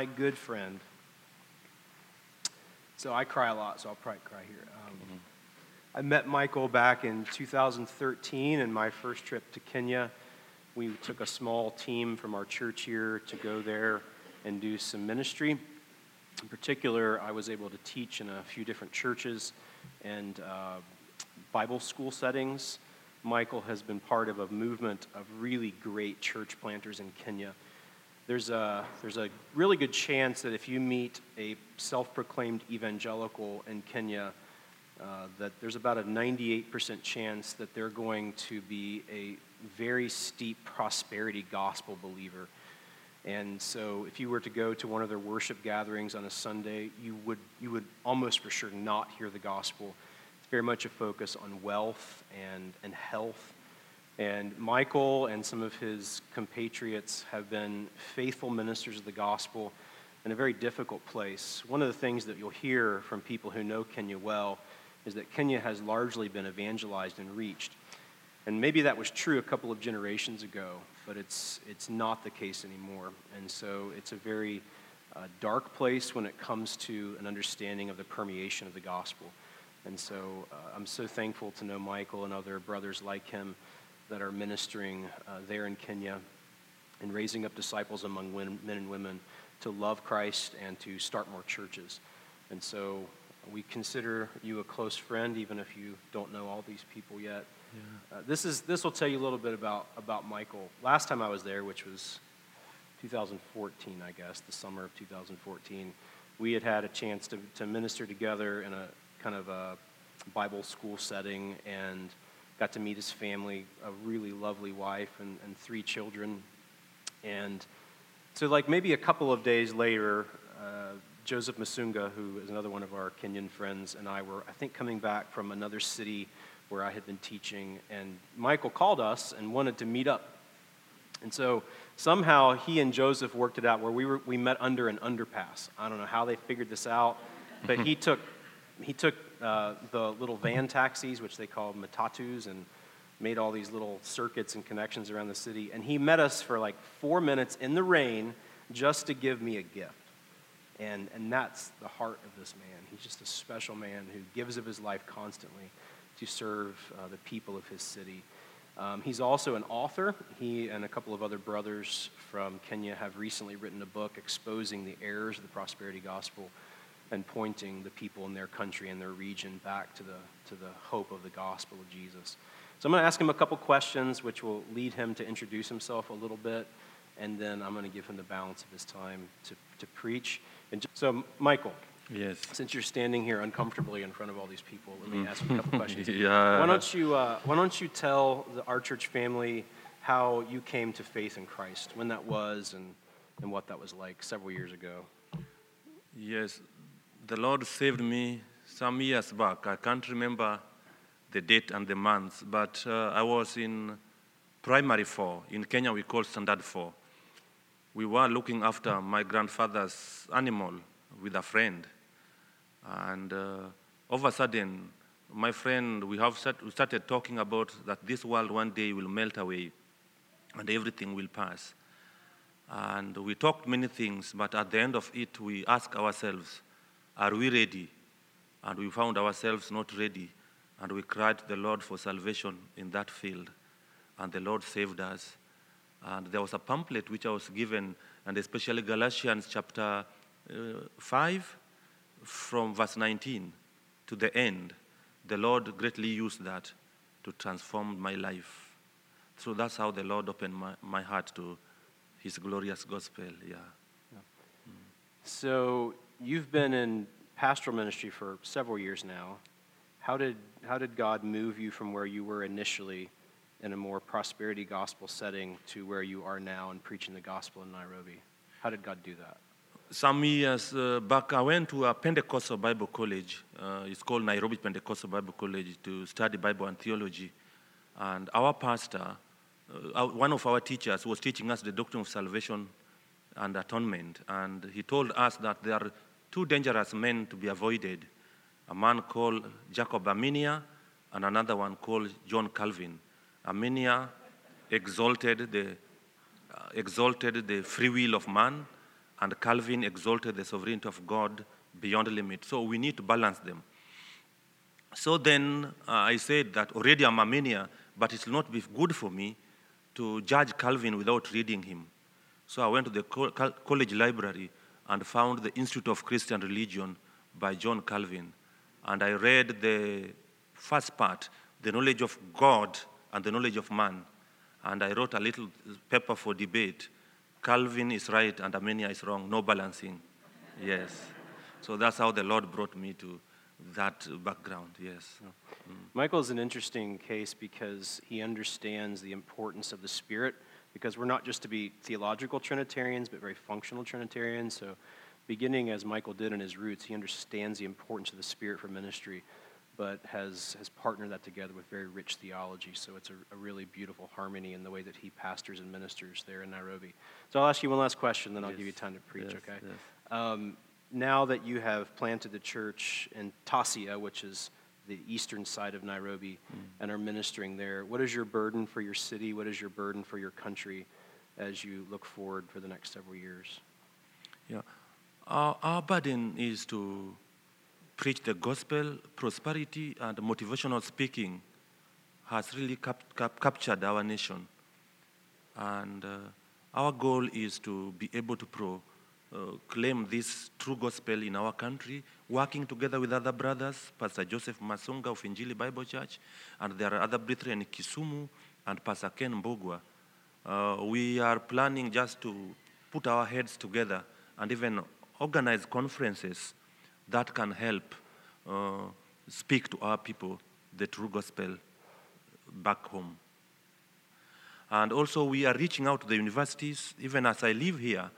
my good friend. So I cry a lot, so I'll probably cry here. Um, I met Michael back in 2013 in my first trip to Kenya. We took a small team from our church here to go there and do some ministry. In particular, I was able to teach in a few different churches and uh, Bible school settings. Michael has been part of a movement of really great church planters in Kenya there's a, there's a really good chance that if you meet a self proclaimed evangelical in Kenya, uh, that there's about a 98% chance that they're going to be a very steep prosperity gospel believer. And so, if you were to go to one of their worship gatherings on a Sunday, you would, you would almost for sure not hear the gospel. It's very much a focus on wealth and, and health and Michael and some of his compatriots have been faithful ministers of the gospel in a very difficult place. One of the things that you'll hear from people who know Kenya well is that Kenya has largely been evangelized and reached. And maybe that was true a couple of generations ago, but it's, it's not the case anymore. And so it's a very uh, dark place when it comes to an understanding of the permeation of the gospel. And so uh, I'm so thankful to know Michael and other brothers like him that are ministering uh, there in Kenya and raising up disciples among men and women to love Christ and to start more churches. And so we consider you a close friend, even if you don't know all these people yet. Yeah. Uh, this is this will tell you a little bit about about Michael. Last time I was there, which was 2014, I guess, the summer of 2014, we had had a chance to, to minister together in a kind of a Bible school setting and got to meet his family, a really lovely wife and, and three children. And so, like maybe a couple of days later, uh, Joseph Masunga, who is another one of our Kenyan friends, and I were, I think, coming back from another city where I had been teaching. And Michael called us and wanted to meet up. And so somehow he and Joseph worked it out where we, were, we met under an underpass. I don't know how they figured this out, but he took, he took uh, the little van taxis, which they call matatus, and made all these little circuits and connections around the city. And he met us for like four minutes in the rain just to give me a gift. And, and that's the heart of this man. He's just a special man who gives of his life constantly to serve uh, the people of his city. Um, he's also an author. He and a couple of other brothers from Kenya have recently written a book exposing the errors of the prosperity gospel and pointing the people in their country and their region back to the, to the hope of the gospel of Jesus. So I'm going to ask him a couple questions, which will lead him to introduce himself a little bit, and then I'm going to give him the balance of his time to, to preach. And just, so, Michael. Yes. Since you're standing here uncomfortably in front of all these people, let me ask you a couple questions. yeah. Why don't you uh, Why don't you tell the, our church family how you came to faith in Christ, when that was, and and what that was like several years ago? Yes, the Lord saved me some years back. I can't remember the date and the month, but uh, I was in primary four. In Kenya, we call standard four. We were looking after my grandfather's animal with a friend. And uh, all of a sudden, my friend, we have start, we started talking about that this world one day will melt away and everything will pass. And we talked many things, but at the end of it, we asked ourselves, are we ready? And we found ourselves not ready. And we cried to the Lord for salvation in that field. And the Lord saved us. And there was a pamphlet which I was given, and especially Galatians chapter uh, 5, from verse 19 to the end. The Lord greatly used that to transform my life. So that's how the Lord opened my, my heart to his glorious gospel. Yeah. yeah. Mm. So you've been in pastoral ministry for several years now. How did, how did God move you from where you were initially in a more prosperity gospel setting to where you are now and preaching the gospel in Nairobi? How did God do that? Some years uh, back, I went to a Pentecostal Bible college. Uh, it's called Nairobi Pentecostal Bible College to study Bible and theology. And our pastor, uh, one of our teachers, was teaching us the doctrine of salvation and atonement. And he told us that there are two dangerous men to be avoided a man called Jacob Arminian and another one called John Calvin. Arminian exalted the, uh, exalted the free will of man, and Calvin exalted the sovereignty of God beyond limit. So we need to balance them. So then uh, I said that already I'm Arminian, but it will not be good for me to judge Calvin without reading him. So I went to the co- college library and found the Institute of Christian Religion by John Calvin. And I read the first part, the knowledge of God and the knowledge of man. And I wrote a little paper for debate. Calvin is right and Armenia is wrong, no balancing. Yes. So that's how the Lord brought me to that background, yes. Mm. Michael is an interesting case because he understands the importance of the Spirit, because we're not just to be theological Trinitarians, but very functional Trinitarians. So, beginning as Michael did in his roots, he understands the importance of the Spirit for ministry, but has, has partnered that together with very rich theology. So, it's a, a really beautiful harmony in the way that he pastors and ministers there in Nairobi. So, I'll ask you one last question, then I'll give you time to preach, yes, okay? Yes. Um, now that you have planted the church in Tassia, which is the eastern side of Nairobi, mm. and are ministering there, what is your burden for your city? What is your burden for your country as you look forward for the next several years? Yeah, our, our burden is to preach the gospel, prosperity, and motivational speaking has really cap- cap- captured our nation. And uh, our goal is to be able to pro uh, claim this true gospel in our country, working together with other brothers, Pastor Joseph Masunga of Injili Bible Church, and there are other brethren in Kisumu, and Pastor Ken Mbugua. Uh, we are planning just to put our heads together and even organize conferences that can help uh, speak to our people the true gospel back home. And also, we are reaching out to the universities. Even as I live here,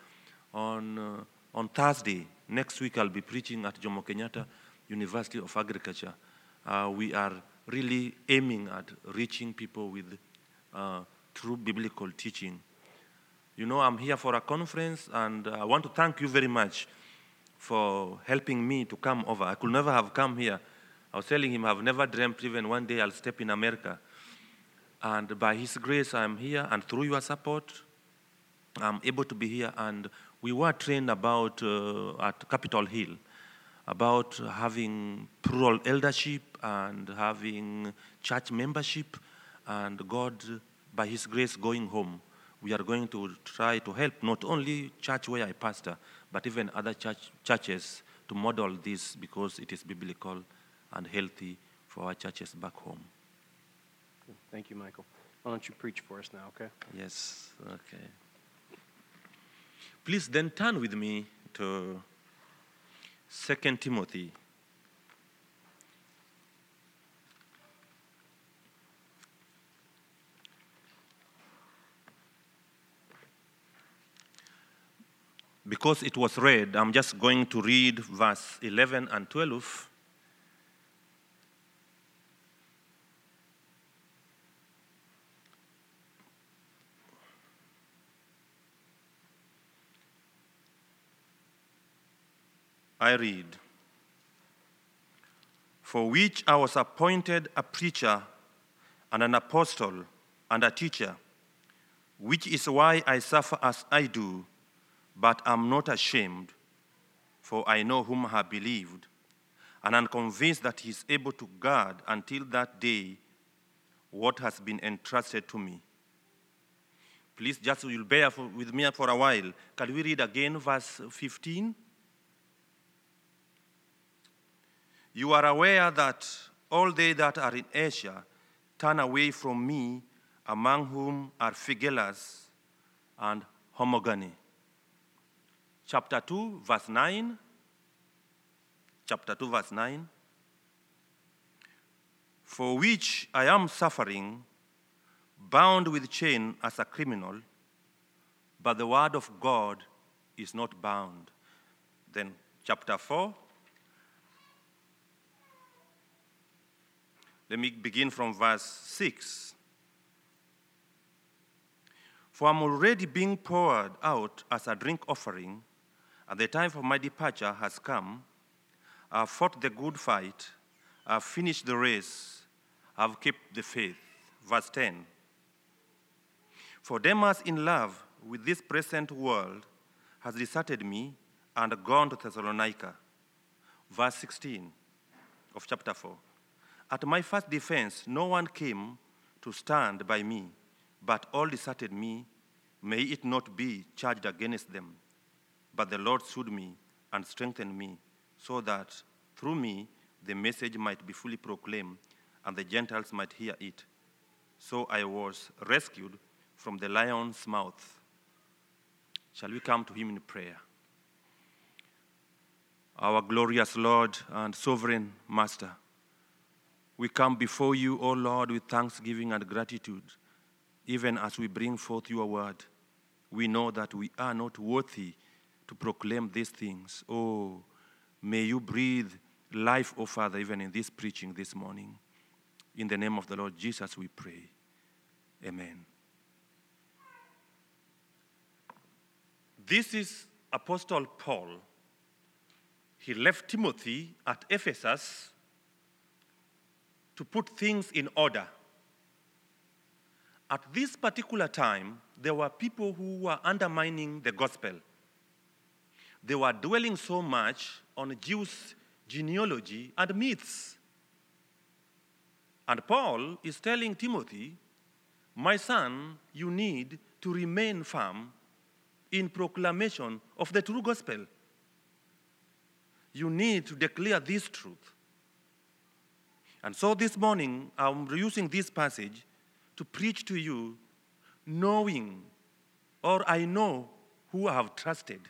on, uh, on Thursday, next week, I'll be preaching at Jomo Kenyatta University of Agriculture. Uh, we are really aiming at reaching people with uh, true biblical teaching. You know, I'm here for a conference, and I want to thank you very much for helping me to come over. I could never have come here. I was telling him I've never dreamt even one day I'll step in America. And by His grace, I'm here, and through your support, I'm able to be here. And we were trained about uh, at Capitol Hill about having plural eldership and having church membership, and God, by His grace, going home. We are going to try to help not only church where I pastor, but even other church, churches to model this because it is biblical and healthy for our churches back home. Thank you, Michael. Why don't you preach for us now, okay? Yes, okay. Please then turn with me to 2 Timothy. Because it was read, I'm just going to read verse 11 and 12. I read, For which I was appointed a preacher and an apostle and a teacher, which is why I suffer as I do, but am not ashamed, for I know whom I have believed, and am convinced that he is able to guard until that day what has been entrusted to me. Please just you'll bear for, with me for a while. Can we read again verse 15? You are aware that all they that are in Asia turn away from me, among whom are Phygellus and Hermogenes. Chapter 2, verse 9. Chapter 2, verse 9. For which I am suffering, bound with chain as a criminal, but the word of God is not bound. Then, chapter 4, Let me begin from verse 6. For I'm already being poured out as a drink offering, and the time for my departure has come. I've fought the good fight, I've finished the race, I've kept the faith. Verse 10. For Demas, in love with this present world, has deserted me and gone to Thessalonica. Verse 16 of chapter 4. At my first defense, no one came to stand by me, but all deserted me. May it not be charged against them. But the Lord sued me and strengthened me, so that through me the message might be fully proclaimed and the Gentiles might hear it. So I was rescued from the lion's mouth. Shall we come to him in prayer? Our glorious Lord and sovereign Master, we come before you, O Lord, with thanksgiving and gratitude, even as we bring forth your word. We know that we are not worthy to proclaim these things. Oh, may you breathe life, O Father, even in this preaching this morning. In the name of the Lord Jesus, we pray. Amen. This is Apostle Paul. He left Timothy at Ephesus to put things in order. At this particular time, there were people who were undermining the gospel. They were dwelling so much on Jews' genealogy and myths. And Paul is telling Timothy, My son, you need to remain firm in proclamation of the true gospel. You need to declare this truth. And so this morning, I'm using this passage to preach to you, knowing, or I know who I have trusted.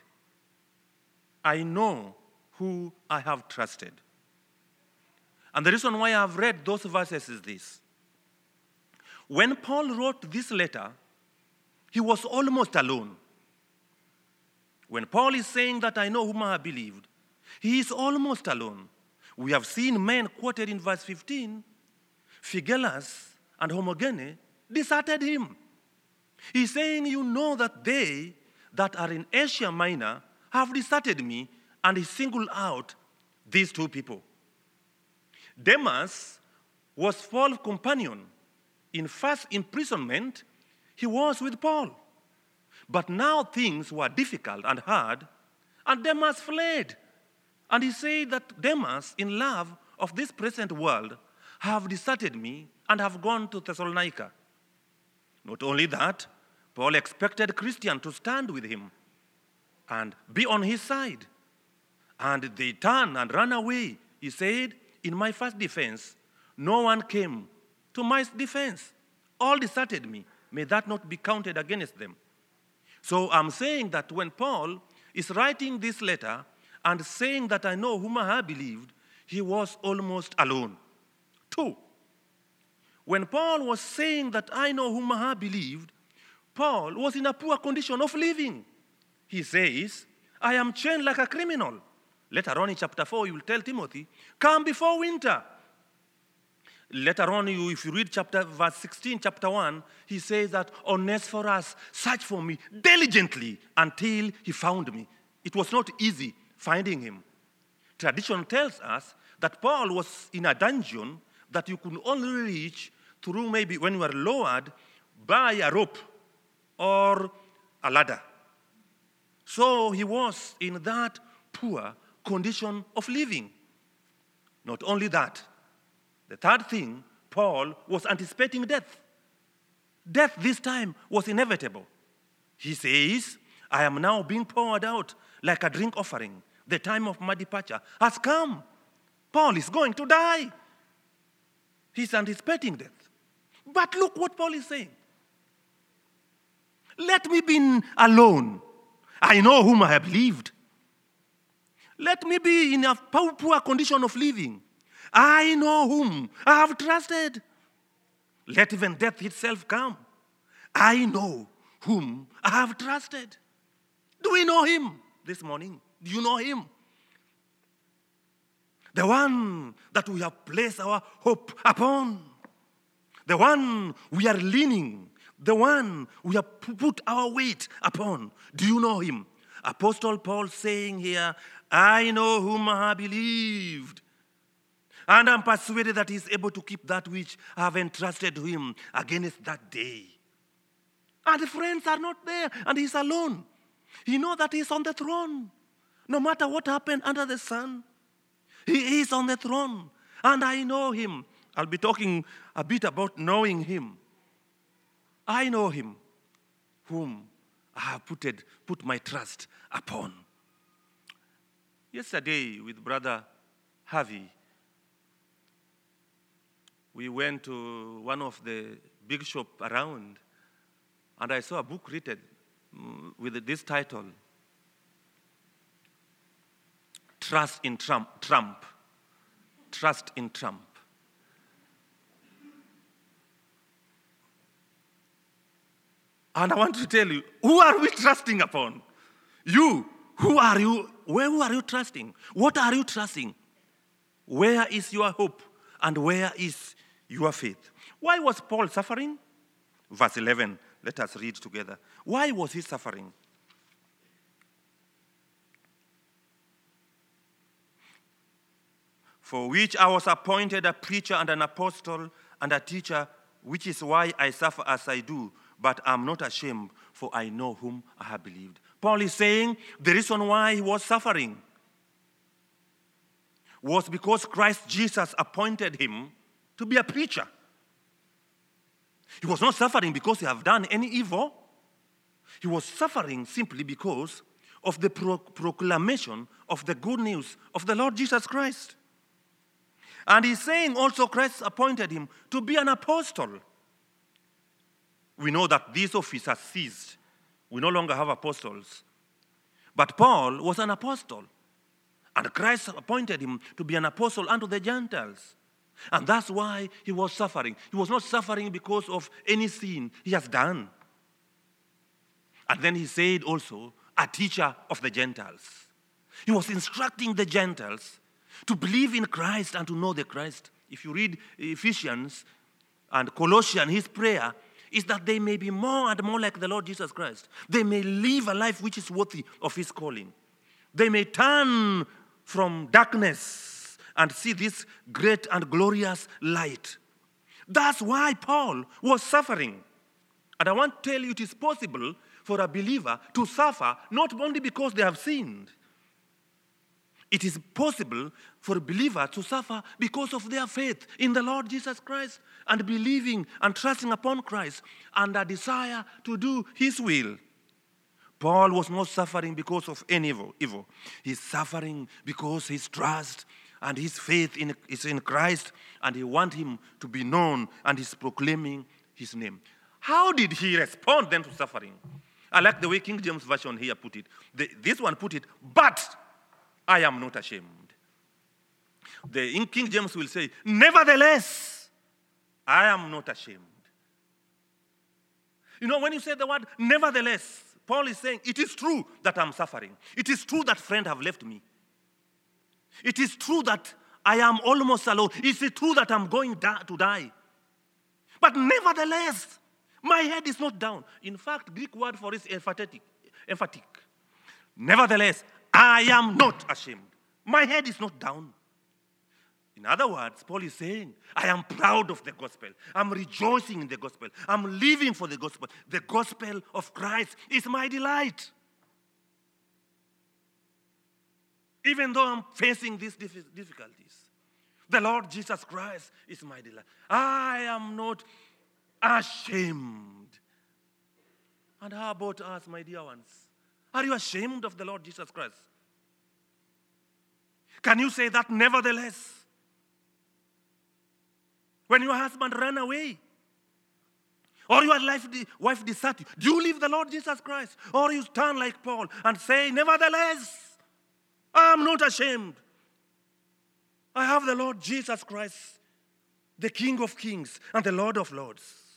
I know who I have trusted. And the reason why I've read those verses is this. When Paul wrote this letter, he was almost alone. When Paul is saying that I know whom I have believed, he is almost alone. We have seen men quoted in verse 15, Phygellus and Hermogenes deserted him. He's saying, You know that they that are in Asia Minor have deserted me, and he singled out these two people. Demas was Paul's companion. In first imprisonment, he was with Paul. But now things were difficult and hard, and Demas fled. And he said that Demas, in love of this present world, have deserted me and have gone to Thessalonica. Not only that, Paul expected Christian to stand with him and be on his side. And they turned and ran away. He said, In my first defense, no one came to my defense. All deserted me. May that not be counted against them. So I'm saying that when Paul is writing this letter and saying that I know whom I believed, he was almost alone. Two, when Paul was saying that I know whom I believed, Paul was in a poor condition of living. He says, I am chained like a criminal. Later on in chapter 4, you will tell Timothy, Come before winter. Later on, if you read chapter verse 16, chapter 1, he says that Onesiphorus searched for me diligently until he found me. It was not easy finding him. Tradition tells us that Paul was in a dungeon that you could only reach through maybe when you were lowered by a rope or a ladder. So he was in that poor condition of living. Not only that, the third thing, Paul was anticipating death. Death this time was inevitable. He says, I am now being poured out like a drink offering. The time of my departure has come. Paul is going to die. He's anticipating death. But look what Paul is saying. Let me be alone. I know whom I have lived. Let me be in a poor condition of living. I know whom I have trusted. Let even death itself come. I know whom I have trusted. Do we know him this morning? Do you know him? The one that we have placed our hope upon. The one we are leaning. The one we have put our weight upon. Do you know him? Apostle Paul saying here, I know whom I believed. And I'm persuaded that he's able to keep that which I have entrusted to him against that day. And the friends are not there, and he's alone. He knows that he's on the throne. No matter what happened under the sun, he is on the throne. And I know him. I'll be talking a bit about knowing him. I know him, whom I have put, put my trust upon. Yesterday, with Brother Harvey, we went to one of the big shop around, and I saw a book written Mm, with this title, Trust in Trump. Trump. Trust in Trump. And I want to tell you, who are we trusting upon? You. Who are you? Where are you trusting? What are you trusting? Where is your hope? And where is your faith? Why was Paul suffering? Verse 11. Let us read together. Why was he suffering? For which I was appointed a preacher and an apostle and a teacher, which is why I suffer as I do but I'm not ashamed, for I know whom I have believed. Paul is saying the reason why he was suffering was because Christ Jesus appointed him to be a preacher. He was not suffering because he have done any evil. He was suffering simply because of the pro- proclamation of the good news of the Lord Jesus Christ. And he's saying also Christ appointed him to be an apostle we know that this office has ceased. We no longer have apostles. But Paul was an apostle. And Christ appointed him to be an apostle unto the Gentiles. And that's why he was suffering. He was not suffering because of any sin he has done. And then he said also, a teacher of the Gentiles. He was instructing the Gentiles to believe in Christ and to know the Christ. If you read Ephesians and Colossians, his prayer is that they may be more and more like the Lord Jesus Christ. They may live a life which is worthy of his calling. They may turn from darkness and see this great and glorious light. That's why Paul was suffering. And I want to tell you it is possible for a believer to suffer not only because they have sinned, it is possible for a believer to suffer because of their faith in the Lord Jesus Christ and believing and trusting upon Christ and a desire to do His will. Paul was not suffering because of any evil. He's suffering because his trust and his faith in, is in Christ and he wants him to be known and he's proclaiming his name. How did he respond then to suffering? I like the way King James Version here put it. The, this one put it, but I am not ashamed. The in King James will say, Nevertheless, I am not ashamed. You know, when you say the word nevertheless, Paul is saying, It is true that I'm suffering. It is true that friends have left me. It is true that I am almost alone. It is true that I'm going to die. But nevertheless, my head is not down. In fact, Greek word for it is emphatic. emphatic. Nevertheless, I am not ashamed. My head is not down. In other words, Paul is saying, I am proud of the gospel. I'm rejoicing in the gospel. I'm living for the gospel. The gospel of Christ is my delight. Even though I'm facing these difficulties, the Lord Jesus Christ is my delight. I am not ashamed. And how about us, my dear ones? Are you ashamed of the Lord Jesus Christ? Can you say that nevertheless? When your husband ran away, or your life, wife deserted you, do you leave the Lord Jesus Christ? Or you stand like Paul and say, Nevertheless, I am not ashamed. I have the Lord Jesus Christ, the King of kings and the Lord of lords.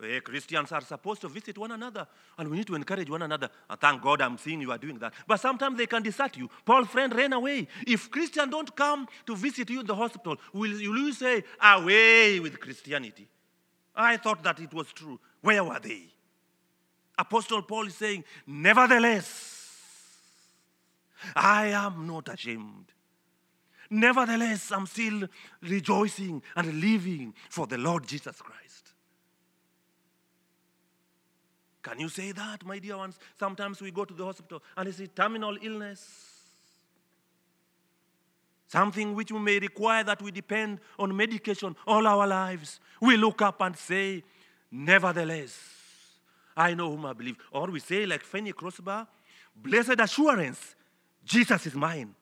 Hey, Christians are supposed to visit one another, and we need to encourage one another. And thank God I'm seeing you are doing that. But sometimes they can desert you. Paul's friend ran away. If Christians don't come to visit you in the hospital, will you say, away with Christianity? I thought that it was true. Where were they? Apostle Paul is saying, Nevertheless, I am not ashamed. Nevertheless, I'm still rejoicing and living for the Lord Jesus Christ. Can you say that, my dear ones? Sometimes we go to the hospital and it's a terminal illness. Something which we may require that we depend on medication all our lives. We look up and say, Nevertheless, I know whom I believe. Or we say, like Fanny Crosby, Blessed assurance, Jesus is mine.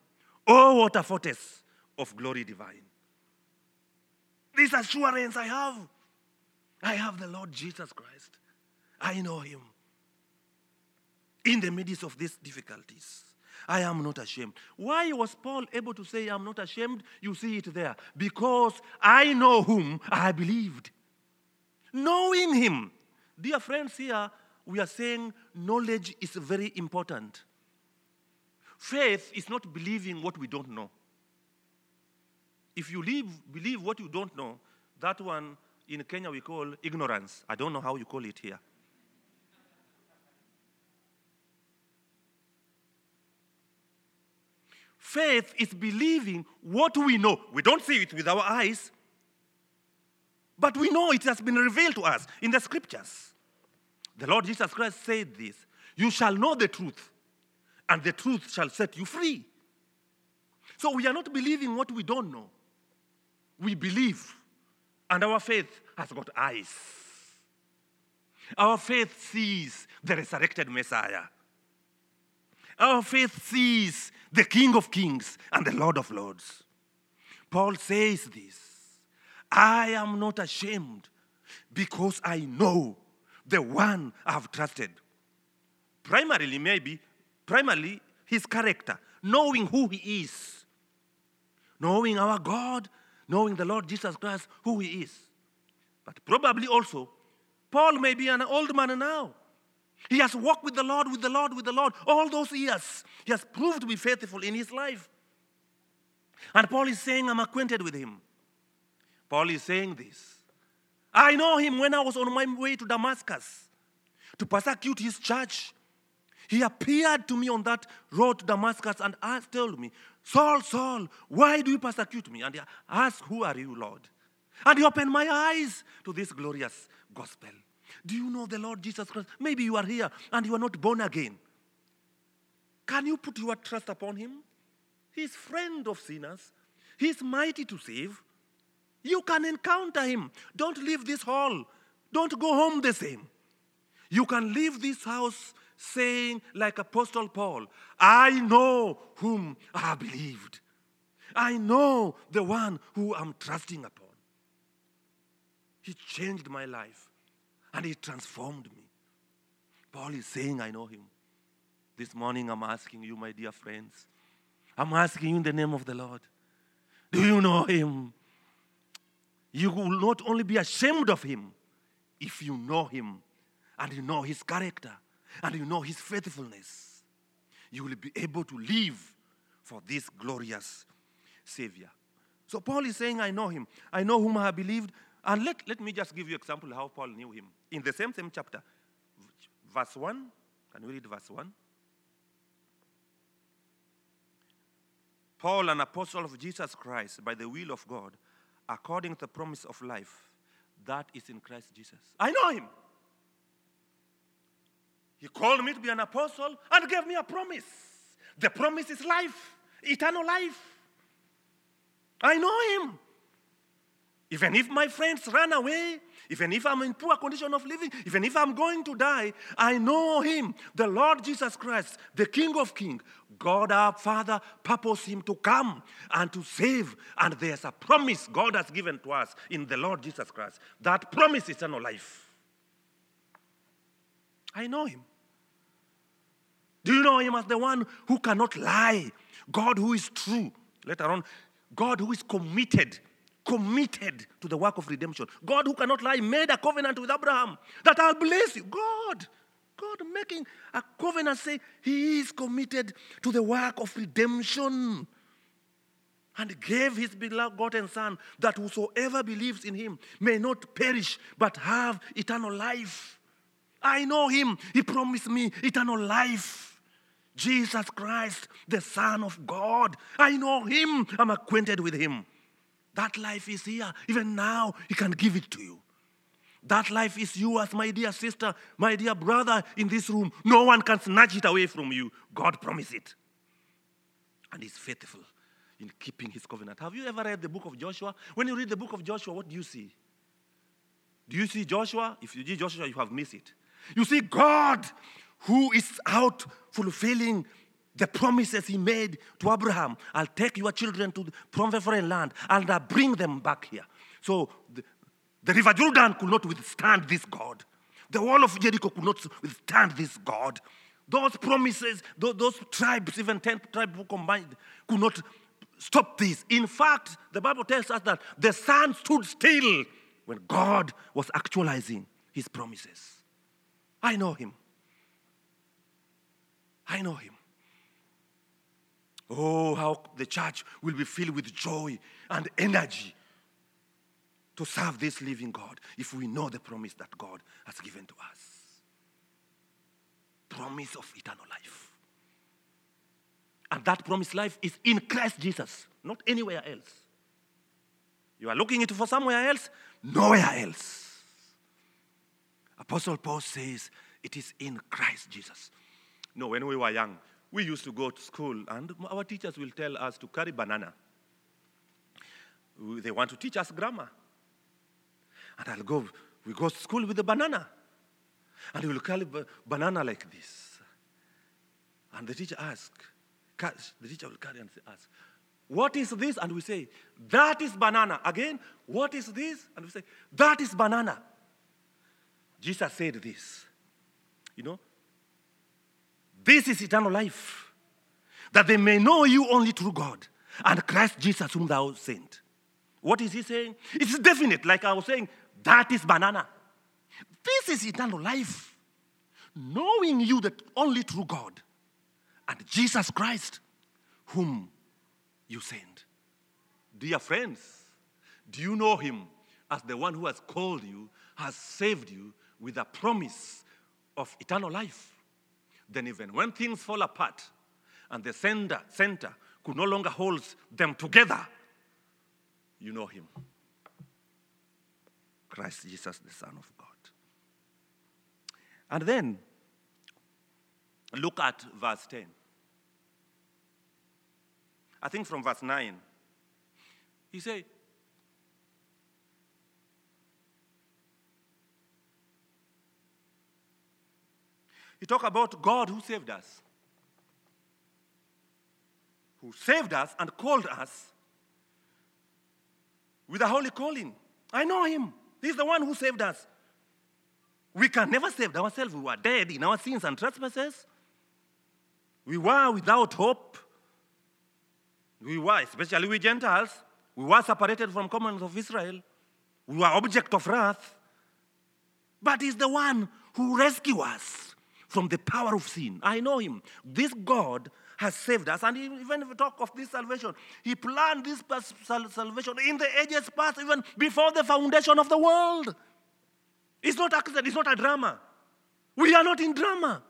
Oh, a foretaste of glory divine. This assurance I have. I have the Lord Jesus Christ. I know him. In the midst of these difficulties, I am not ashamed. Why was Paul able to say, I'm not ashamed? You see it there. Because I know whom I believed. Knowing him. Dear friends, here we are saying knowledge is very important. Faith is not believing what we don't know. If you believe what you don't know, that one in Kenya we call ignorance. I don't know how you call it here. Faith is believing what we know. We don't see it with our eyes, but we know it has been revealed to us in the scriptures. The Lord Jesus Christ said this You shall know the truth, and the truth shall set you free. So we are not believing what we don't know. We believe, and our faith has got eyes. Our faith sees the resurrected Messiah. Our faith sees the King of Kings and the Lord of Lords. Paul says this I am not ashamed because I know the one I've trusted. Primarily, maybe, primarily, his character, knowing who he is, knowing our God, knowing the Lord Jesus Christ, who he is. But probably also, Paul may be an old man now. He has walked with the Lord, with the Lord, with the Lord all those years. He has proved to be faithful in his life. And Paul is saying, I'm acquainted with him. Paul is saying this. I know him when I was on my way to Damascus to persecute his church. He appeared to me on that road to Damascus and asked, told me, Saul, Saul, why do you persecute me? And he asked, Who are you, Lord? And he opened my eyes to this glorious gospel. Do you know the Lord Jesus Christ? Maybe you are here and you are not born again. Can you put your trust upon him? He's friend of sinners. He's mighty to save. You can encounter him. Don't leave this hall. Don't go home the same. You can leave this house saying, like Apostle Paul, I know whom I believed. I know the one who I'm trusting upon. He changed my life and he transformed me. Paul is saying, I know him. This morning I'm asking you, my dear friends, I'm asking you in the name of the Lord, do you know him? You will not only be ashamed of him if you know him and you know his character and you know his faithfulness. You will be able to live for this glorious Savior. So Paul is saying, I know him. I know whom I have believed. And let, let me just give you example how Paul knew him. In the same, same chapter, verse 1. Can you read verse 1? Paul, an apostle of Jesus Christ, by the will of God, according to the promise of life that is in Christ Jesus. I know him. He called me to be an apostle and gave me a promise. The promise is life, eternal life. I know him. Even if my friends run away, even if I'm in poor condition of living, even if I'm going to die, I know him, the Lord Jesus Christ, the King of Kings. God our Father purposed him to come and to save. And there's a promise God has given to us in the Lord Jesus Christ. That promise is eternal life. I know him. Do you know him as the one who cannot lie? God who is true. Later on, God who is committed committed to the work of redemption. God, who cannot lie, made a covenant with Abraham that I'll bless you. God, God making a covenant saying he is committed to the work of redemption and gave his begotten Son that whosoever believes in him may not perish but have eternal life. I know him, he promised me eternal life. Jesus Christ, the Son of God. I know him, I'm acquainted with him. That life is here. Even now, He can give it to you. That life is yours, my dear sister, my dear brother in this room. No one can snatch it away from you. God promised it. And He's faithful in keeping His covenant. Have you ever read the book of Joshua? When you read the book of Joshua, what do you see? Do you see Joshua? If you see Joshua, you have missed it. You see God who is out fulfilling the promises he made to Abraham. I'll take your children to the foreign land and I'll bring them back here. So the, the river Jordan could not withstand this God. The wall of Jericho could not withstand this God. Those promises, those, those tribes, even 10 tribes combined, could not stop this. In fact, the Bible tells us that the sun stood still when God was actualizing his promises. I know him. I know him. Oh, how the church will be filled with joy and energy to serve this living God if we know the promise that God has given to us. Promise of eternal life. And that promised life is in Christ Jesus, not anywhere else. You are looking it for somewhere else, nowhere else. Apostle Paul says it is in Christ Jesus. No, when we were young, we used to go to school and our teachers will tell us to carry banana. They want to teach us grammar. And I'll go, we go to school with the banana. And we will carry banana like this. And the teacher asks, the teacher will carry and ask, what is this? And we say, that is banana. Again, what is this? And we say, that is banana. Jesus said this. You know, this is eternal life, that they may know you only through God and Christ Jesus, whom thou sent. What is he saying? It's definite, like I was saying, that is banana. This is eternal life, knowing you that only through God and Jesus Christ, whom you sent. Dear friends, do you know him as the one who has called you, has saved you with a promise of eternal life? then even when things fall apart and the center, center could no longer hold them together, you know him. Christ Jesus, the Son of God. And then look at verse 10. I think from verse 9. He said, He talked about God who saved us. Who saved us and called us with a holy calling. I know him. He's the one who saved us. We can never save ourselves. We were dead in our sins and trespasses. We were without hope. We were, especially we Gentiles, we were separated from commons of Israel. We were object of wrath. But he's the one who rescued us from the power of sin. I know him. This God has saved us. And even if we talk of this salvation, he planned this salvation in the ages past, even before the foundation of the world. It's not accident, it's not a drama. We are not in drama.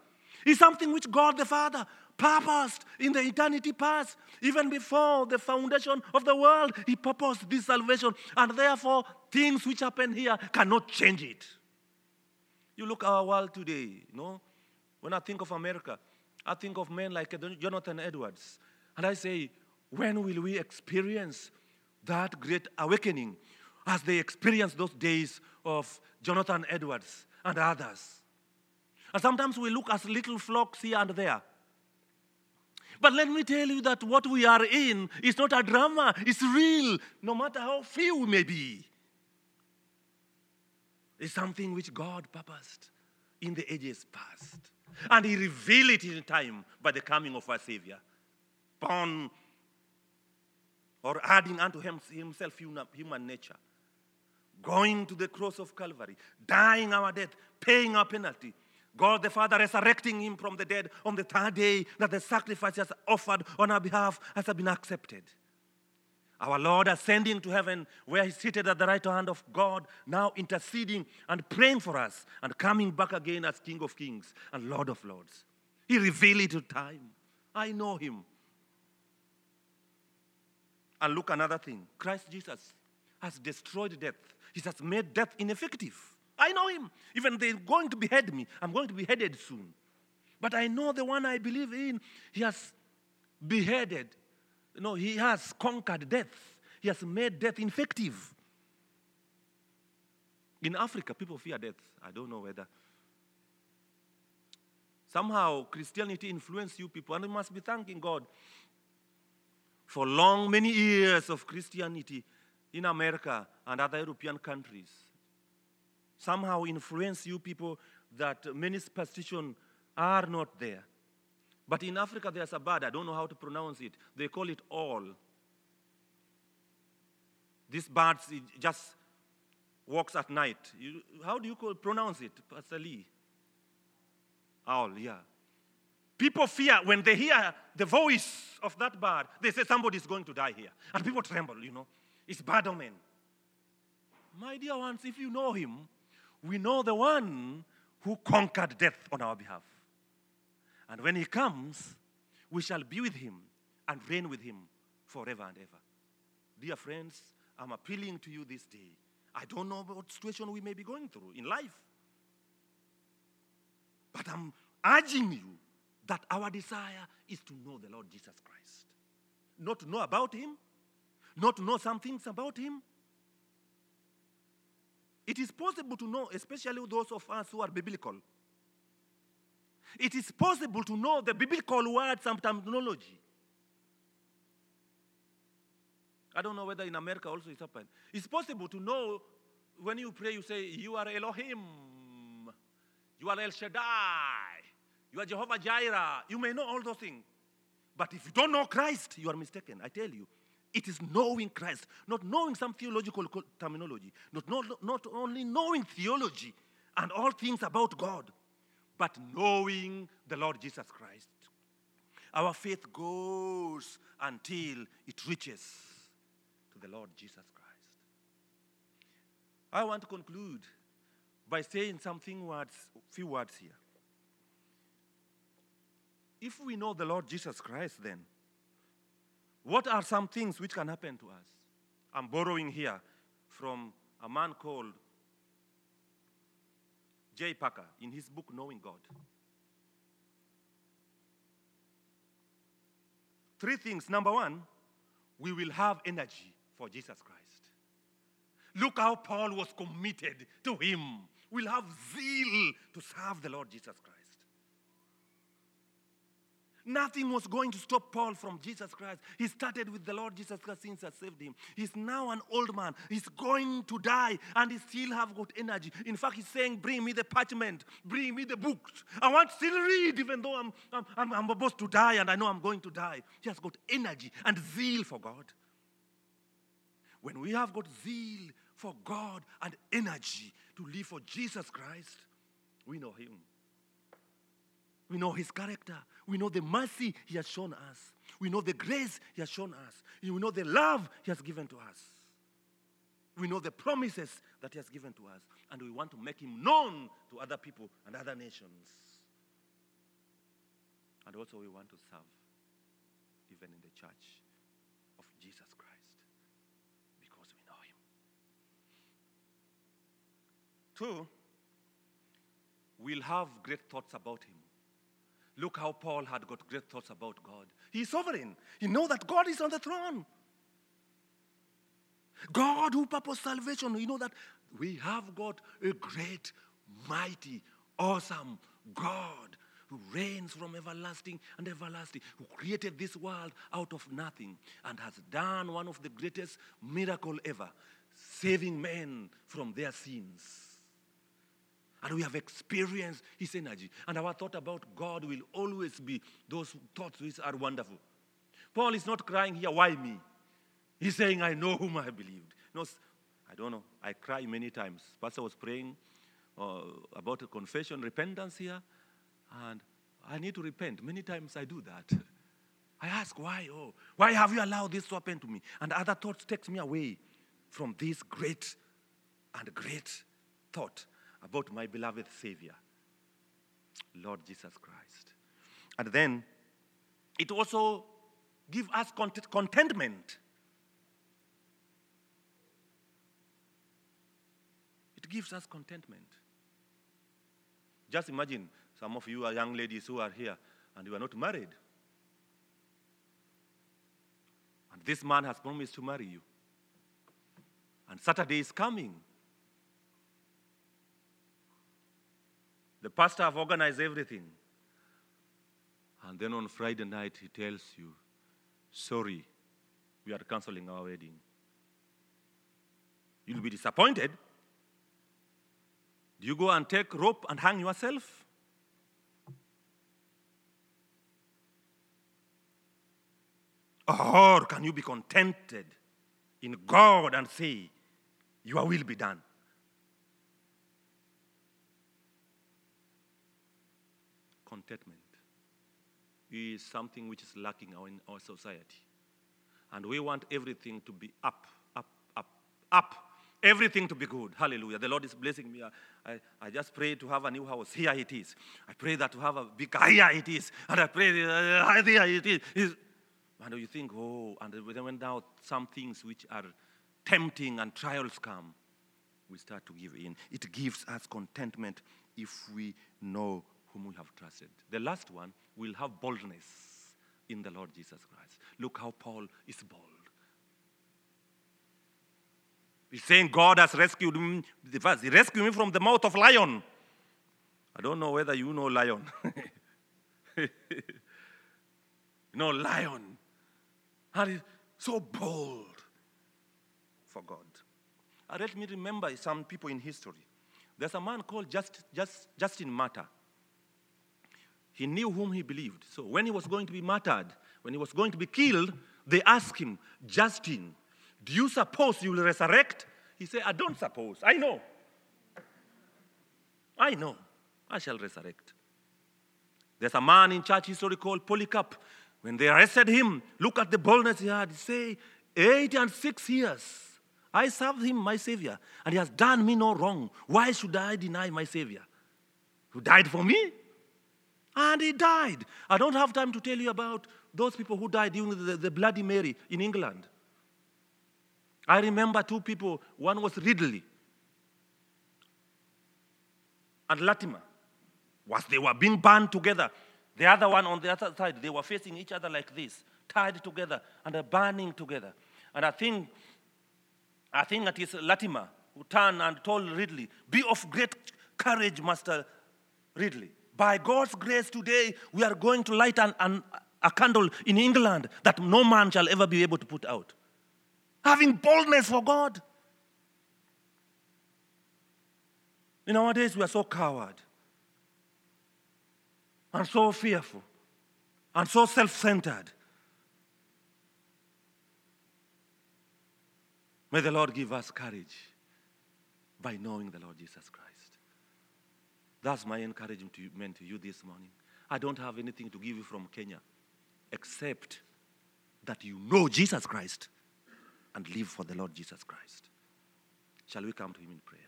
It's something which God the Father purposed in the eternity past. Even before the foundation of the world, He purposed this salvation. And therefore, things which happen here cannot change it. You look our world today, you know, when I think of America, I think of men like Jonathan Edwards. And I say, when will we experience that great awakening as they experienced those days of Jonathan Edwards and others? And sometimes we look as little flocks here and there. But let me tell you that what we are in is not a drama, it's real, no matter how few we may be. It's something which God purposed in the ages past. And he revealed it in time by the coming of our Savior. Born or adding unto himself human nature. Going to the cross of Calvary, dying our death, paying our penalty. God the Father resurrecting him from the dead on the third day that the sacrifice has offered on our behalf has been accepted. Our Lord ascending to heaven, where He's seated at the right hand of God, now interceding and praying for us, and coming back again as King of Kings and Lord of Lords. He revealed it to time. I know Him. And look, another thing Christ Jesus has destroyed death, He has made death ineffective. I know him. Even they're going to behead me, I'm going to be beheaded soon. But I know the one I believe in. He has beheaded. No, he has conquered death. He has made death effective. In Africa, people fear death. I don't know whether. Somehow, Christianity influenced you people, and you must be thanking God for long, many years of Christianity in America and other European countries. Somehow influence you people that many superstitions are not there. But in Africa, there's a bird, I don't know how to pronounce it. They call it all. This bird just walks at night. You, how do you call, pronounce it, Pastor Lee? Owl, yeah. People fear when they hear the voice of that bird, they say somebody's going to die here. And people tremble, you know. It's bad omen. My dear ones, if you know him, we know the one who conquered death on our behalf. And when he comes, we shall be with him and reign with him forever and ever. Dear friends, I'm appealing to you this day. I don't know what situation we may be going through in life. But I'm urging you that our desire is to know the Lord Jesus Christ. Not to know about him, not to know some things about him. It is possible to know, especially those of us who are biblical it is possible to know the biblical words and terminology. I don't know whether in America also it's happened. It's possible to know when you pray, you say, You are Elohim, you are El Shaddai, you are Jehovah Jireh. You may know all those things. But if you don't know Christ, you are mistaken. I tell you. It is knowing Christ, not knowing some theological terminology, not, not, not only knowing theology and all things about God, but knowing the Lord Jesus Christ. Our faith goes until it reaches to the Lord Jesus Christ. I want to conclude by saying something words, few words here. If we know the Lord Jesus Christ, then what are some things which can happen to us? I'm borrowing here from a man called J. Packer in his book, Knowing God. Three things. Number one, we will have energy for Jesus Christ. Look how Paul was committed to him. We'll have zeal to serve the Lord Jesus Christ. Nothing was going to stop Paul from Jesus Christ. He started with the Lord Jesus Christ since I saved him. He's now an old man. He's going to die and he still have got energy. In fact, he's saying, bring me the parchment, bring me the books. I want to still read even though I'm, I'm, I'm about to die and I know I'm going to die. He has got energy and zeal for God. When we have got zeal for God and energy to live for Jesus Christ, we know him. We know his character. We know the mercy he has shown us. We know the grace he has shown us. We know the love he has given to us. We know the promises that he has given to us. And we want to make him known to other people and other nations. And also, we want to serve even in the church of Jesus Christ because we know him. Two, we'll have great thoughts about him. Look how Paul had got great thoughts about God. He's sovereign. He knows that God is on the throne. God who purposed salvation. You know that we have got a great, mighty, awesome God who reigns from everlasting and everlasting, who created this world out of nothing and has done one of the greatest miracle ever, saving men from their sins. And we have experienced His energy. And our thought about God will always be those thoughts which are wonderful. Paul is not crying here, why me? He's saying, I know whom I believed. No, I don't know. I cry many times. Pastor was praying uh, about a confession, repentance here, and I need to repent. Many times I do that. I ask, why? Oh, why have you allowed this to happen to me? And other thoughts takes me away from this great and great thought about my beloved Savior, Lord Jesus Christ. And then it also gives us contentment. It gives us contentment. Just imagine some of you are young ladies who are here and you are not married. And this man has promised to marry you. And Saturday is coming. The pastor have organized everything. And then on Friday night, he tells you, sorry, we are canceling our wedding. You'll be disappointed. Do you go and take rope and hang yourself? Or can you be contented in God and say, Your will be done? Contentment is something which is lacking in our society. And we want everything to be up, up, up, up. Everything to be good. Hallelujah. The Lord is blessing me. I, I just pray to have a new house. Here it is. I pray that to have a big, here it is. And I pray, uh, here it is. And you think, oh, and when now some things which are tempting and trials come, we start to give in. It gives us contentment if we know whom we have trusted. The last one will have boldness in the Lord Jesus Christ. Look how Paul is bold. He's saying, God has rescued me. First, he rescued me from the mouth of lion. I don't know whether you know lion. you know, lion. And he's so bold for God. And let me remember some people in history. There's a man called Just, Just, Justin Martyr. He knew whom he believed. So when he was going to be martyred, when he was going to be killed, they asked him, Justin, do you suppose you will resurrect? He said, I don't suppose. I know. I know. I shall resurrect. There's a man in church history called Polycarp. When they arrested him, look at the boldness he had. He say, eight and six years. I served him, my Savior, and he has done me no wrong. Why should I deny my Savior? Who died for me? And he died. I don't have time to tell you about those people who died during the, the Bloody Mary in England. I remember two people. One was Ridley and Latimer. Whilst they were being burned together. The other one on the other side, they were facing each other like this, tied together and burning together. And I think, I think that is Latimer who turned and told Ridley, "Be of great courage, Master Ridley. By God's grace today, we are going to light an, an, a candle in England that no man shall ever be able to put out." having boldness for God. In our days, we are so coward and so fearful and so self centered. May the Lord give us courage by knowing the Lord Jesus Christ. That's my encouragement to you, to you this morning. I don't have anything to give you from Kenya except that you know Jesus Christ and live for the Lord Jesus Christ. Shall we come to Him in prayer?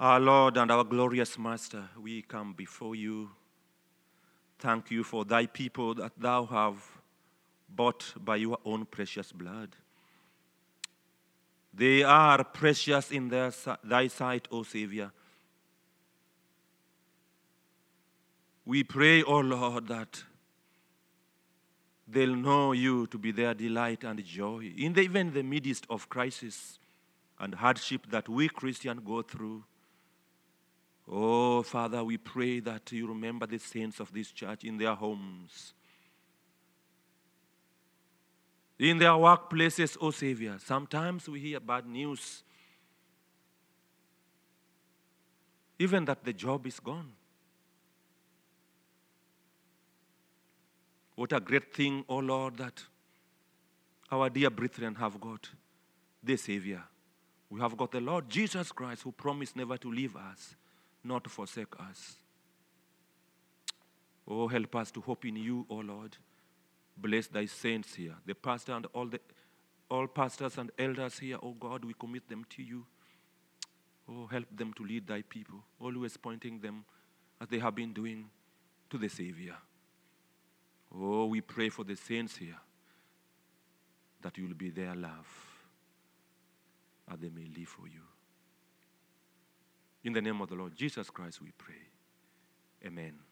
Our Lord and our glorious Master, we come before you. Thank you for thy people that thou have bought by your own precious blood. They are precious in their, thy sight, O Savior. We pray, O Lord, that they'll know you to be their delight and joy in the, even the midst of crisis and hardship that we Christians go through. Oh, Father, we pray that you remember the saints of this church in their homes in their workplaces, oh Savior. Sometimes we hear bad news, even that the job is gone. What a great thing, oh Lord, that our dear brethren have got the Savior. We have got the Lord Jesus Christ who promised never to leave us, not to forsake us. Oh, help us to hope in you, O oh Lord. Bless thy saints here, the pastor and all the all pastors and elders here, O oh God, we commit them to you. Oh, help them to lead thy people, always pointing them as they have been doing to the Savior. Oh, we pray for the saints here that you will be their love, that they may live for you. In the name of the Lord Jesus Christ, we pray. Amen.